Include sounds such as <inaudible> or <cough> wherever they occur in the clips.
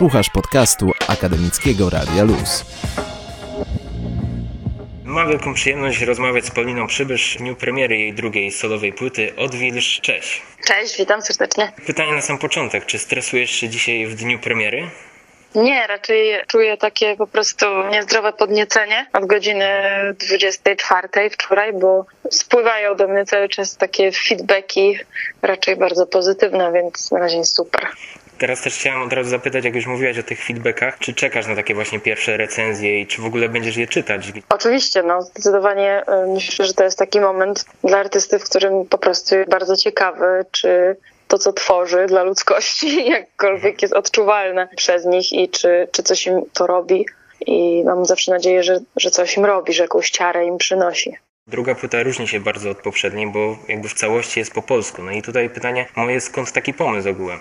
Słuchasz podcastu Akademickiego Radia Luz. Mam wielką przyjemność rozmawiać z Poliną Przybysz w dniu premiery jej drugiej solowej płyty Odwilż. Cześć. Cześć, witam serdecznie. Pytanie na sam początek. Czy stresujesz się dzisiaj w dniu premiery? Nie, raczej czuję takie po prostu niezdrowe podniecenie od godziny 24 wczoraj, bo spływają do mnie cały czas takie feedbacki raczej bardzo pozytywne, więc na razie super. Teraz też chciałem od razu zapytać, jak już mówiłaś o tych feedbackach, czy czekasz na takie właśnie pierwsze recenzje i czy w ogóle będziesz je czytać? Oczywiście, no zdecydowanie y, myślę, że to jest taki moment dla artysty, w którym po prostu jest bardzo ciekawy, czy to, co tworzy dla ludzkości, <laughs> jakkolwiek jest odczuwalne przez nich i czy, czy coś im to robi. I mam zawsze nadzieję, że, że coś im robi, że jakąś ciarę im przynosi. Druga płyta różni się bardzo od poprzedniej, bo jakby w całości jest po polsku. No i tutaj pytanie moje, skąd taki pomysł ogółem?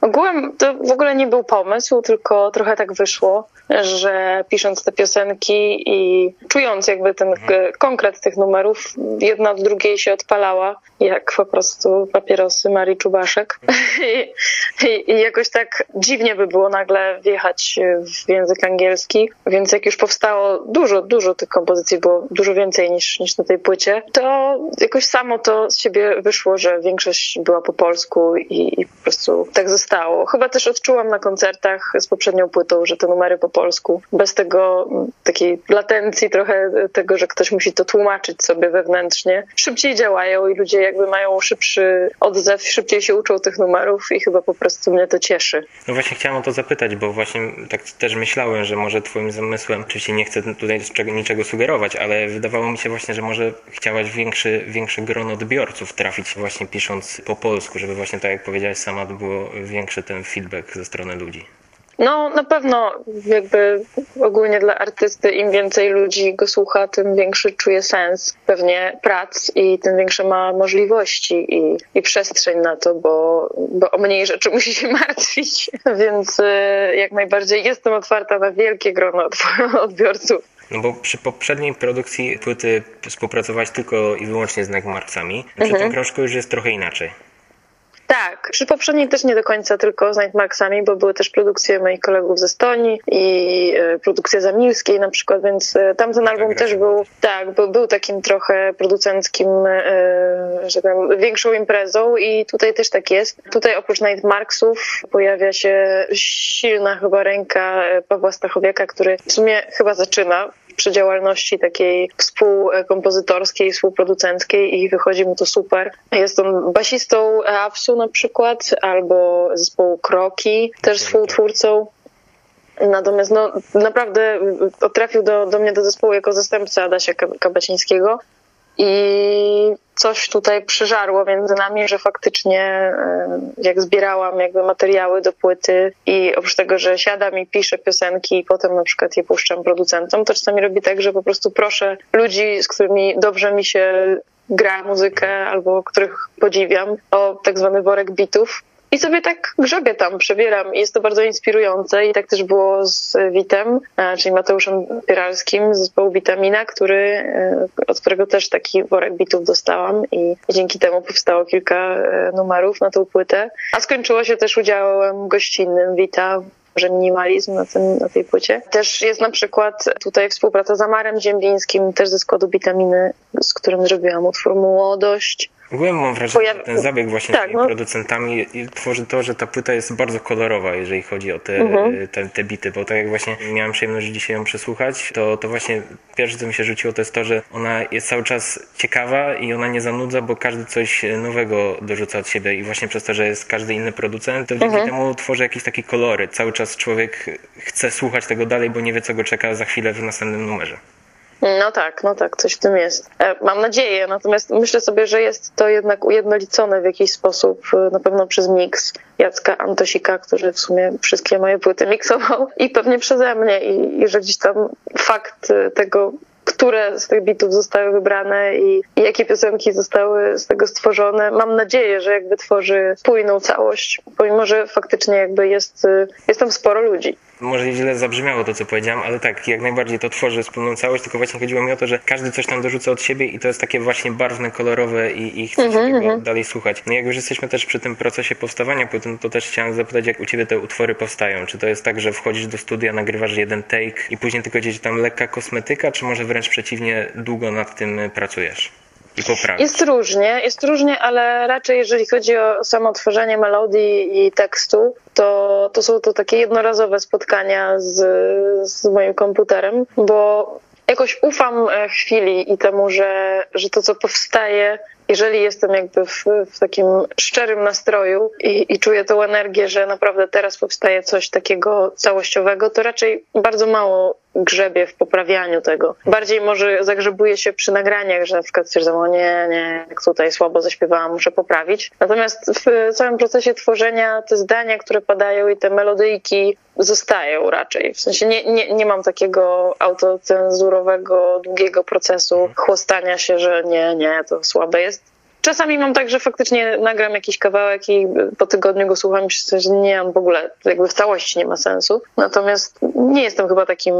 Ogółem to w ogóle nie był pomysł, tylko trochę tak wyszło, że pisząc te piosenki i czując jakby ten mhm. konkret tych numerów, jedna od drugiej się odpalała, jak po prostu papierosy Marii Czubaszek. I, <laughs> i, I, jakoś tak dziwnie by było nagle wjechać w język angielski, więc jak już powstało dużo, dużo tych kompozycji, było dużo więcej niż, niż na tej płycie, to jakoś samo to z siebie wyszło, że większość była po polsku i, i po prostu tak zostało stało. Chyba też odczułam na koncertach z poprzednią płytą, że te numery po polsku, bez tego takiej latencji trochę tego, że ktoś musi to tłumaczyć sobie wewnętrznie, szybciej działają i ludzie jakby mają szybszy odzew, szybciej się uczą tych numerów i chyba po prostu mnie to cieszy. No właśnie chciałem o to zapytać, bo właśnie tak też myślałem, że może twoim zamysłem, oczywiście nie chcę tutaj niczego sugerować, ale wydawało mi się właśnie, że może chciałaś większy, większe grono odbiorców trafić właśnie pisząc po polsku, żeby właśnie tak jak powiedziałaś sama to było większy ten feedback ze strony ludzi? No, na pewno jakby ogólnie dla artysty im więcej ludzi go słucha, tym większy czuje sens pewnie prac i tym większe ma możliwości i, i przestrzeń na to, bo, bo o mniej rzeczy <laughs> musi się martwić. Więc y, jak najbardziej jestem otwarta na wielkie grono odbiorców. No bo przy poprzedniej produkcji płyty współpracować tylko i wyłącznie z Nightmarksami. Przy mhm. tym krążku już jest trochę inaczej. Tak, przy poprzedniej też nie do końca tylko z Nightmarksami, bo były też produkcje moich kolegów ze Estonii i e, produkcja Zamilskiej na przykład, więc e, tamten tak, album też był, tak, był, był takim trochę producenckim, e, że powiem, większą imprezą i tutaj też tak jest. Tutaj oprócz Nightmarksów pojawia się silna chyba ręka Pawła Stachowiaka, który w sumie chyba zaczyna przy działalności takiej współkompozytorskiej, współproducenckiej i wychodzi mu to super. Jest on basistą Apsu na przykład, albo zespołu Kroki, też współtwórcą. Natomiast no, naprawdę trafił do, do mnie do zespołu jako zastępca Adasia Kabacińskiego i coś tutaj przyżarło między nami, że faktycznie jak zbierałam jakby materiały do płyty i oprócz tego, że siadam i piszę piosenki i potem na przykład je puszczam producentom, to czasami robi tak, że po prostu proszę ludzi, z którymi dobrze mi się gra muzykę albo których podziwiam, o tak zwany worek bitów i sobie tak grzebię tam, przebieram. Jest to bardzo inspirujące i tak też było z Witem, e, czyli Mateuszem Pieralskim z zespołu Witamina, który, e, od którego też taki worek bitów dostałam i dzięki temu powstało kilka e, numerów na tą płytę. A skończyło się też udziałem gościnnym Wita że minimalizm na, tym, na tej płycie. Też jest na przykład tutaj współpraca z Amarem Ziembińskim, też ze składu Witaminy, z którym zrobiłam utwór Młodość. Ogóle mam wrażenie, że ten zabieg właśnie tak, z tymi no. producentami tworzy to, że ta płyta jest bardzo kolorowa, jeżeli chodzi o te, mhm. te, te, bity, bo tak jak właśnie miałem przyjemność dzisiaj ją przesłuchać, to, to właśnie pierwsze, co mi się rzuciło, to jest to, że ona jest cały czas ciekawa i ona nie zanudza, bo każdy coś nowego dorzuca od siebie i właśnie przez to, że jest każdy inny producent, to dzięki mhm. temu tworzy jakieś takie kolory. Cały czas człowiek chce słuchać tego dalej, bo nie wie, co go czeka za chwilę w następnym numerze. No tak, no tak, coś w tym jest. E, mam nadzieję, natomiast myślę sobie, że jest to jednak ujednolicone w jakiś sposób, e, na pewno przez miks Jacka Antosika, który w sumie wszystkie moje płyty miksował i pewnie przeze mnie i, i że gdzieś tam fakt e, tego, które z tych bitów zostały wybrane i, i, jakie piosenki zostały z tego stworzone. Mam nadzieję, że jakby tworzy spójną całość, pomimo że faktycznie jakby jest, jest tam sporo ludzi. Może źle zabrzmiało to, co powiedziałem, ale tak, jak najbardziej to tworzy wspólną całość, tylko właśnie chodziło mi o to, że każdy coś tam dorzuca od siebie i to jest takie właśnie barwne, kolorowe i, i chce się mm -hmm. dalej słuchać. No jak już jesteśmy też przy tym procesie powstawania płyty, no to też chciałem zapytać, jak u Ciebie te utwory powstają? Czy to jest tak, że wchodzisz do studia, nagrywasz jeden take i później tylko gdzieś tam lekka kosmetyka, czy może wręcz przeciwnie, długo nad tym pracujesz? Jest różnie, jest różnie, ale raczej jeżeli chodzi o samo tworzenie melodii i tekstu, to, to są to takie jednorazowe spotkania z, z moim komputerem, bo jakoś ufam e, chwili i temu, że, że to, co powstaje, jeżeli jestem jakby w, w takim szczerym nastroju i, i, czuję tą energię, że naprawdę teraz powstaje coś takiego całościowego, to raczej bardzo mało grzebie w poprawianiu tego. Bardziej może zagrzebuje się przy nagraniach, że na przykład stwierdzam, o nie, nie, tutaj słabo zaśpiewałam, muszę poprawić. Natomiast w całym procesie tworzenia te zdania, które padają i te melodyjki zostają raczej. W sensie nie, nie, nie mam takiego autocenzurowego, długiego procesu chłostania się, że nie, nie, to słabe jest Czasami mam tak, że faktycznie nagram jakiś kawałek i po tygodniu go słucham i myślę, że nie, on w ogóle jakby w całości nie ma sensu. Natomiast nie jestem chyba takim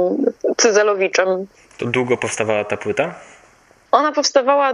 cyzelowiczem. To długo powstawała ta płyta? Ona powstawała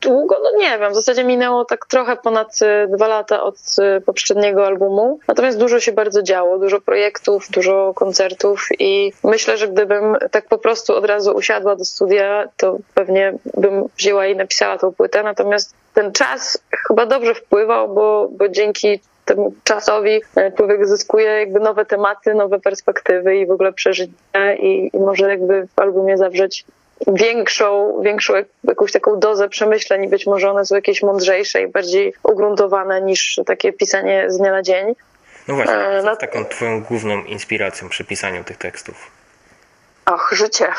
długo, no nie wiem, w zasadzie minęło tak trochę ponad y, dwa lata od y, poprzedniego albumu. Natomiast dużo się bardzo działo, dużo projektów, dużo koncertów i myślę, że gdybym tak po prostu od razu usiadła do studia, to pewnie bym wzięła i napisała tą płytę. Natomiast ten czas chyba dobrze wpływał, bo, bo dzięki temu czasowi e, człowiek zyskuje jakby nowe tematy, nowe perspektywy i w ogóle przeżycia i, i może jakby w albumie zawrzeć większą, większą jakąś taką dozę przemyśleń i być może one są jakieś mądrzejsze i bardziej ugruntowane niż takie pisanie z dnia na dzień. No właśnie, e, taką twoją główną inspiracją przy pisaniu tych tekstów? Och, życie. <laughs>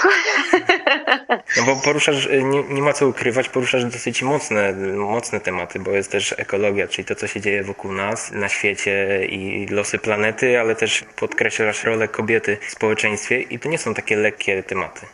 No bo poruszasz, nie, nie, ma co ukrywać, poruszasz dosyć mocne, mocne tematy, bo jest też ekologia, czyli to, co się dzieje wokół nas, na świecie i losy planety, ale też podkreślasz rolę kobiety w społeczeństwie i to nie są takie lekkie tematy.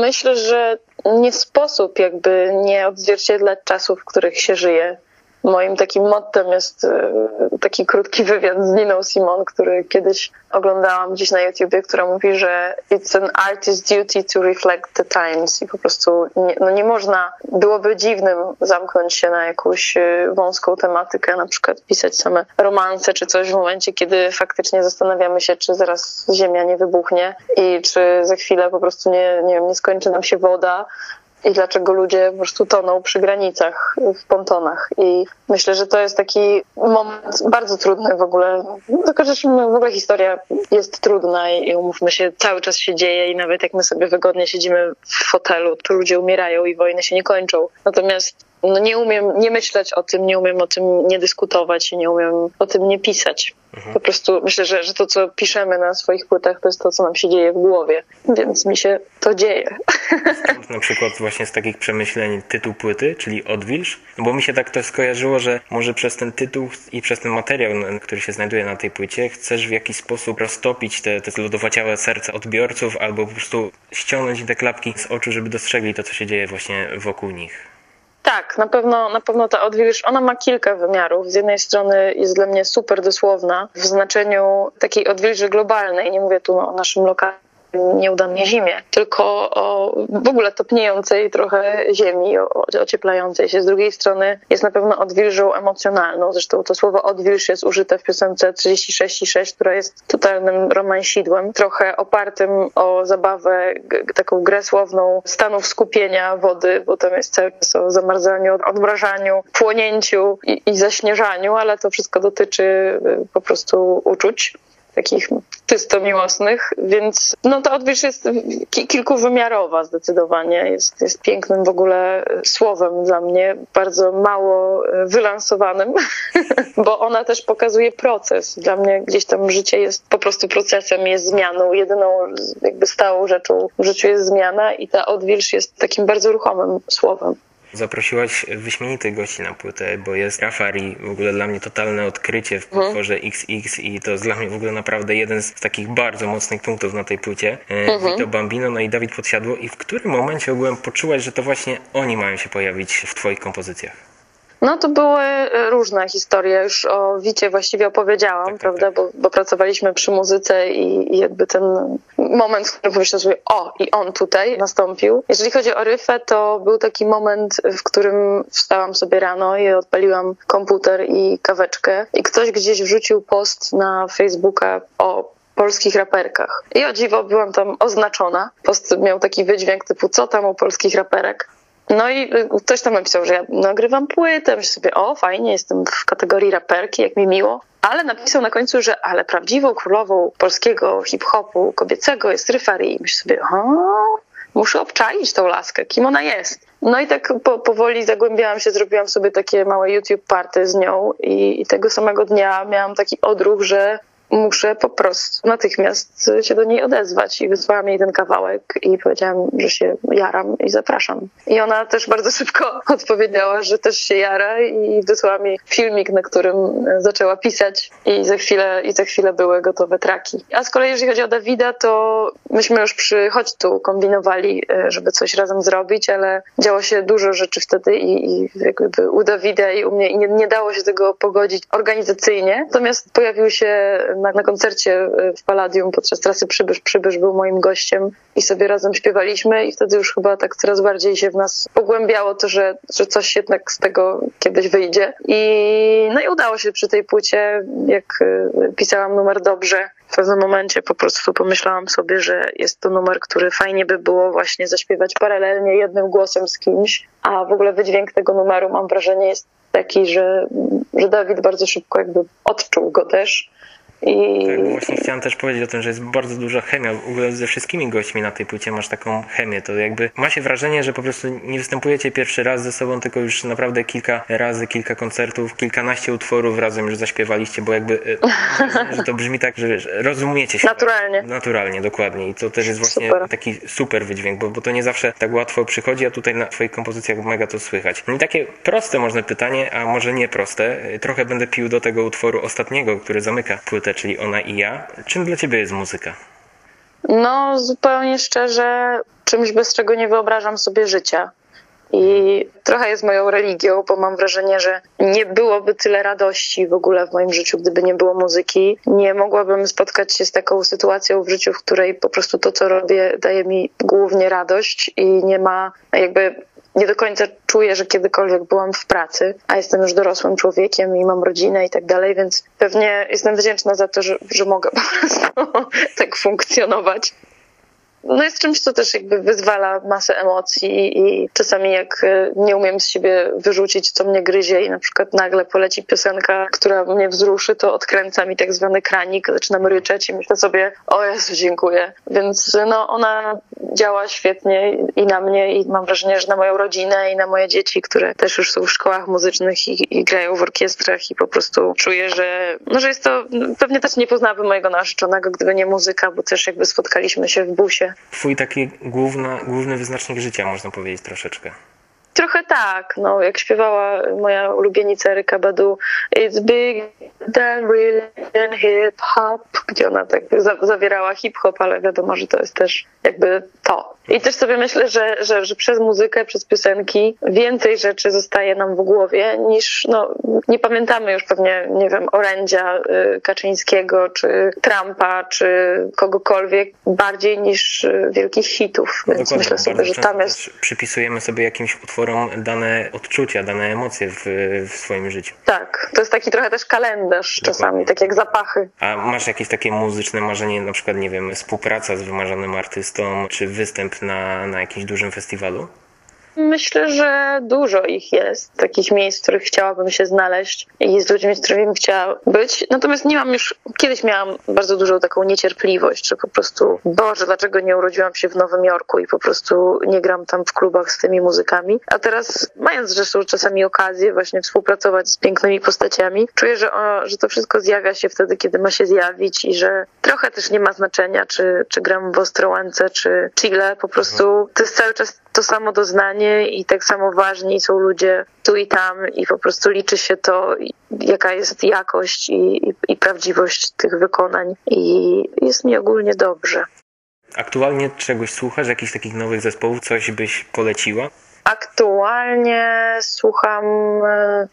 Myślę, że nie sposób jakby nie odzwierciedlać czasów, w których się żyje. Moim takim mottem jest e, taki krótki wywiad z Niną Simon, który kiedyś oglądałam gdzieś na YouTubie, która mówi, że it's an artist's duty to reflect the times. I po prostu nie, no nie można, byłoby dziwnym zamknąć się na jakąś e, wąską tematykę, na przykład pisać same romanse czy coś w momencie, kiedy faktycznie zastanawiamy się, czy zaraz Ziemia nie wybuchnie i czy za chwilę po prostu nie, nie wiem, nie skończy nam się woda, i dlaczego ludzie po prostu toną przy granicach, w pontonach. I myślę, że to jest taki moment bardzo trudny w ogóle. Tylko, że w ogóle historia jest trudna i umówmy się, cały czas się dzieje i nawet jak my sobie wygodnie siedzimy w fotelu, to ludzie umierają i wojny się nie kończą. Natomiast no nie umiem nie myśleć o tym, nie umiem o tym nie dyskutować i nie umiem o tym nie pisać. Mhm. Po prostu myślę, że, że to, co piszemy na swoich płytach, to jest to, co nam się dzieje w głowie, więc mi się to dzieje. <laughs> Na przykład właśnie z takich przemyśleń tytuł płyty, czyli Odwilż? Bo mi się tak to skojarzyło, że może przez ten tytuł i przez ten materiał, który się znajduje na tej płycie, chcesz w jakiś sposób roztopić te, te zlodowaciałe serca odbiorców albo po prostu ściągnąć te klapki z oczu, żeby dostrzegli to, co się dzieje właśnie wokół nich. Tak, na pewno, na pewno ta odwilż, ona ma kilka wymiarów. Z jednej strony jest dla mnie super dosłowna w znaczeniu takiej odwilży globalnej, nie mówię tu o naszym lokalnym nieudanej zimie, tylko o w ogóle topniejącej trochę ziemi, ocieplającej się. Z drugiej strony jest na pewno odwilżą emocjonalną. Zresztą to słowo odwilż jest użyte w piosence 36,6, która jest totalnym romansidłem, trochę opartym o zabawę, taką grę słowną stanów skupienia wody, bo tam jest cały czas o zamarzaniu, odmrażaniu, płonięciu i, i zaśnieżaniu, ale to wszystko dotyczy y, po prostu uczuć takich czysto miłosnych, więc no ta odwilż jest kilkuwymiarowa zdecydowanie. Jest, jest pięknym w ogóle słowem dla mnie, bardzo mało e, wylansowanym, <laughs> bo ona też pokazuje proces. Dla mnie gdzieś tam życie jest po prostu procesem, jest zmianą. Jedyną jakby stałą rzeczą w życiu jest zmiana i ta odwilż jest takim bardzo ruchomym słowem. Zaprosiłaś wyśmienitych gości na płytę, bo jest Rafari, w ogóle dla mnie totalne odkrycie w mhm. utworze XX i to jest dla mnie w ogóle naprawdę jeden z takich bardzo mocnych punktów na tej płycie. E, mhm. Vito Bambino, no i Dawid Podsiadło i w którym momencie ogółem poczułaś, że to właśnie oni mają się pojawić w twoich kompozycjach? No to były różne historie. Już o Wicie właściwie opowiedziałam, tak, tak prawda? Tak. Bo, bo, pracowaliśmy przy muzyce i, i, jakby ten moment, w którym pomyślałem sobie, o, i on tutaj nastąpił. Jeżeli chodzi o Ryfę, to był taki moment, w którym wstałam sobie rano i odpaliłam komputer i kaweczkę i ktoś gdzieś wrzucił post na Facebooka o polskich raperkach. I o dziwo byłam tam oznaczona. Post miał taki wydźwięk typu, co tam o polskich raperek. No i y, ktoś tam napisał, że ja nagrywam płytę. Myślę sobie, o fajnie, jestem w kategorii raperki, jak mi miło. Ale napisał na końcu, że ale prawdziwą królową polskiego hip-hopu kobiecego jest Ryfari. I myślę sobie, o, muszę obczaić tą laskę, kim ona jest. No i tak po, powoli zagłębiałam się, zrobiłam sobie takie małe YouTube party z nią i, i tego samego dnia miałam taki odruch, że muszę po prostu natychmiast się do niej odezwać i wysłałam jej ten kawałek i powiedziałam, że się jaram i zapraszam. I ona też bardzo <laughs> szybko odpowiedziała, że też się jara i wysłała mi filmik, na którym zaczęła pisać i za chwilę, i za chwilę były gotowe traki. A z kolei jeżeli chodzi o Dawida, to myśmy już przy Chodź Tu kombinowali, e, żeby coś razem zrobić, ale działo się dużo rzeczy wtedy i, i jakby u Dawida i u mnie i nie, nie dało się tego pogodzić organizacyjnie. Natomiast pojawił się na, na koncercie e, w Palladium podczas trasy Przybysz. Przybysz był moim gościem i sobie razem śpiewaliśmy i wtedy już chyba tak coraz bardziej się w nas pogłębiało to, że, że coś jednak z tego kiedyś wyjdzie. I, no i udało się przy tej płycie, jak e, pisałam numer dobrze, w pewnym momencie po prostu pomyślałam sobie, że jest to numer, który fajnie by było właśnie zaśpiewać paralelnie jednym głosem z kimś, a w ogóle wydźwięk tego numeru mam wrażenie jest taki, że, że Dawid bardzo szybko jakby odczuł go też i... Tak, właśnie chciałem też powiedzieć o tym, że jest bardzo duża chemia. W ogóle ze wszystkimi gośćmi na tej płycie masz taką chemię. To jakby ma się wrażenie, że po prostu nie występujecie pierwszy raz ze sobą, tylko już naprawdę kilka razy, kilka koncertów, kilkanaście utworów razem już zaśpiewaliście, bo jakby e, <laughs> że to brzmi tak, że wiesz, rozumiecie się. Naturalnie. Naturalnie, dokładnie. I to też jest właśnie super. taki super wydźwięk, bo, bo to nie zawsze tak łatwo przychodzi, a tutaj na twoich kompozycjach mega to słychać. No i takie proste można pytanie, a może nie proste. Trochę będę pił do tego utworu ostatniego, który zamyka płytę czyli ona i ja. Czym dla ciebie jest muzyka? No, zupełnie szczerze, czymś bez czego nie wyobrażam sobie życia. I trochę jest moją religią, bo mam wrażenie, że nie byłoby tyle radości w ogóle w moim życiu, gdyby nie było muzyki. Nie mogłabym spotkać się z taką sytuacją w życiu, w której po prostu to, co robię, daje mi głównie radość i nie ma jakby nie do końca czuję, że kiedykolwiek byłam w pracy, a jestem już dorosłym człowiekiem i mam rodzinę i tak dalej, więc pewnie jestem wdzięczna za to, że, że mogę po prostu <laughs> tak funkcjonować no jest czymś, co też jakby wyzwala masę emocji i czasami jak e, nie umiem z siebie wyrzucić, co mnie gryzie i na przykład nagle poleci piosenka, która mnie wzruszy, to odkręca mi tak zwany kranik, zaczynam ryczeć i myślę sobie, o Jezu, dziękuję. Więc no ona działa świetnie i na mnie i mam wrażenie, że na moją rodzinę i na moje dzieci, które też już są w szkołach muzycznych i, i grają w orkiestrach i po prostu czuję, że, no, że jest to, pewnie też nie poznałabym mojego narzeczonego, gdyby nie muzyka, bo też jakby spotkaliśmy się w busie twój taki główna, główny wyznacznik życia, można powiedzieć troszeczkę. Trochę tak, no jak śpiewała moja ulubienica Eryka Badu It's big than religion hip hop, gdzie ona tak zawierała hip hop, ale wiadomo, że to jest też jakby to. I też sobie myślę, że, że, że przez muzykę, przez piosenki więcej rzeczy zostaje nam w głowie niż, no nie pamiętamy już pewnie, nie wiem, orędzia y, Kaczyńskiego, czy Trumpa, czy kogokolwiek bardziej niż y, wielkich hitów, więc Dokładnie, myślę sobie, że tam jest... Przypisujemy sobie jakimś utworom dane odczucia, dane emocje w, w swoim życiu. Tak, to jest taki trochę też kalendarz Dokładnie. czasami, tak jak zapachy. A masz jakieś takie muzyczne marzenie, na przykład, nie wiem, współpraca z wymarzonym artystą, czy występ na, na jakimś dużym festiwalu? Myślę, że dużo ich jest, takich miejsc, w których chciałabym się znaleźć i z ludźmi, z którymi bym chciała być. Natomiast nie mam już, kiedyś miałam bardzo dużą taką niecierpliwość, że po prostu, Boże, dlaczego nie urodziłam się w Nowym Jorku i po prostu nie gram tam w klubach z tymi muzykami. A teraz, mając zresztą czasami okazję właśnie współpracować z pięknymi postaciami, czuję, że, o, że to wszystko zjawia się wtedy, kiedy ma się zjawić i że trochę też nie ma znaczenia, czy, czy gram w Ostrołęce, czy Chile. Po prostu to jest cały czas to samo doznanie i tak samo ważni są ludzie tu i tam i po prostu liczy się to, jaka jest jakość i, i, i prawdziwość tych wykonań i jest mi ogólnie dobrze. Aktualnie czegoś słuchasz, jakichś takich nowych zespołów, coś byś poleciła? Aktualnie słucham e,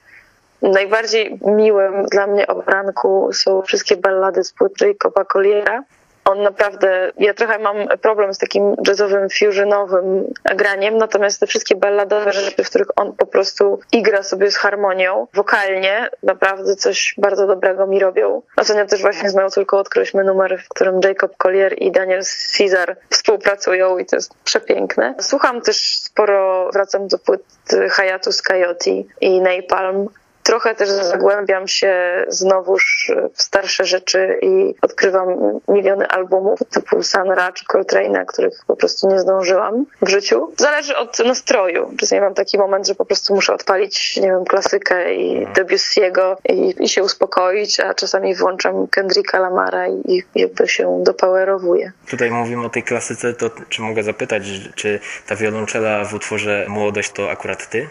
najbardziej miłym dla mnie obranku są wszystkie ballady z płyt Jacoba Colliera on naprawdę, ja trochę mam problem z takim jazzowym, fusionowym graniem, natomiast te wszystkie balladowe rzeczy, w których on po prostu igra sobie z harmonią, wokalnie, naprawdę coś bardzo dobrego mi robią. Ostatnio też właśnie z moją córką odkryliśmy numer, w którym Jacob Collier i Daniel Caesar współpracują i to jest przepiękne. Słucham też sporo, wracam do płyt Hayatus Coyote i Napalm, trochę też zagłębiam się znowuż w starsze rzeczy i odkrywam miliony albumów typu Sanra czy Coltrane'a, których po prostu nie zdążyłam w życiu. Zależy od nastroju. Czasami mam taki moment, że po prostu muszę odpalić, nie wiem, klasykę i mhm. Debussy'ego i, i się uspokoić, a czasami włączam Kendricka Lamara i jakby się dopowerowuję. Tutaj mówimy o tej klasyce, to czy mogę zapytać, czy ta wiolonczela w utworze Młodość to akurat ty?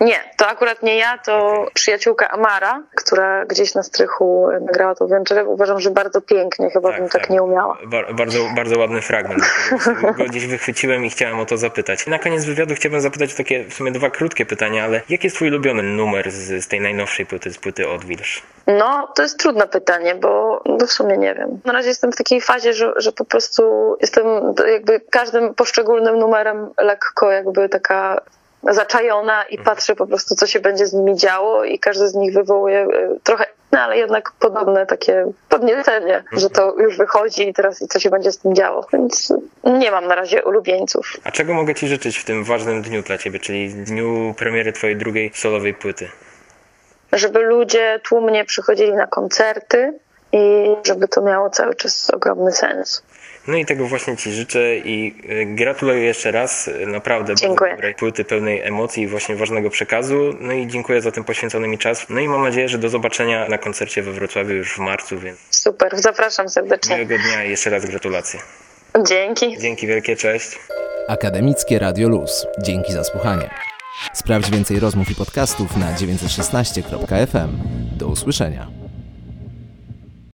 Nie, to akurat nie ja, to przyjaciółka Amara, która gdzieś na strychu nagrała tą wieczorę. Uważam, że bardzo pięknie, chyba tak, bym tak, tak nie umiała. Bar bardzo, bardzo ładny fragment. <laughs> Go gdzieś wychwyciłem i chciałem o to zapytać. Na koniec wywiadu chciałbym zapytać takie w sumie dwa krótkie pytania, ale jaki jest twój ulubiony numer z, z tej najnowszej płyty, z płyty Odwilż? No, to jest trudne pytanie, bo, bo w sumie nie wiem. Na razie jestem w takiej fazie, że, że po prostu jestem jakby każdym poszczególnym numerem lekko jakby taka zaczajona i patrzę po prostu, co się będzie z nimi działo i każdy z nich wywołuje e, trochę no ale jednak podobne takie podniecenie, że to już wychodzi i teraz i co się będzie z tym działo. Więc nie mam na razie ulubieńców. A czego mogę Ci życzyć w tym ważnym dniu dla Ciebie, czyli dniu premiery Twojej drugiej solowej płyty? Żeby ludzie tłumnie przychodzili na koncerty i żeby to miało cały czas ogromny sens. No i tego właśnie Ci życzę i e, gratuluję jeszcze raz. E, naprawdę dziękuję. bardzo dobrej płyty, pełnej emocji i właśnie ważnego przekazu. No i dziękuję za ten poświęcony mi czas. No i mam nadzieję, że do zobaczenia na koncercie we Wrocławiu już w marcu. Więc... Super, zapraszam serdecznie. Miłego dnia i jeszcze raz gratulacje. Dzięki. Dzięki wielkie, cześć. Akademickie Radio Luz. Dzięki za słuchanie. Sprawdź więcej rozmów i podcastów na 916.fm. Do usłyszenia.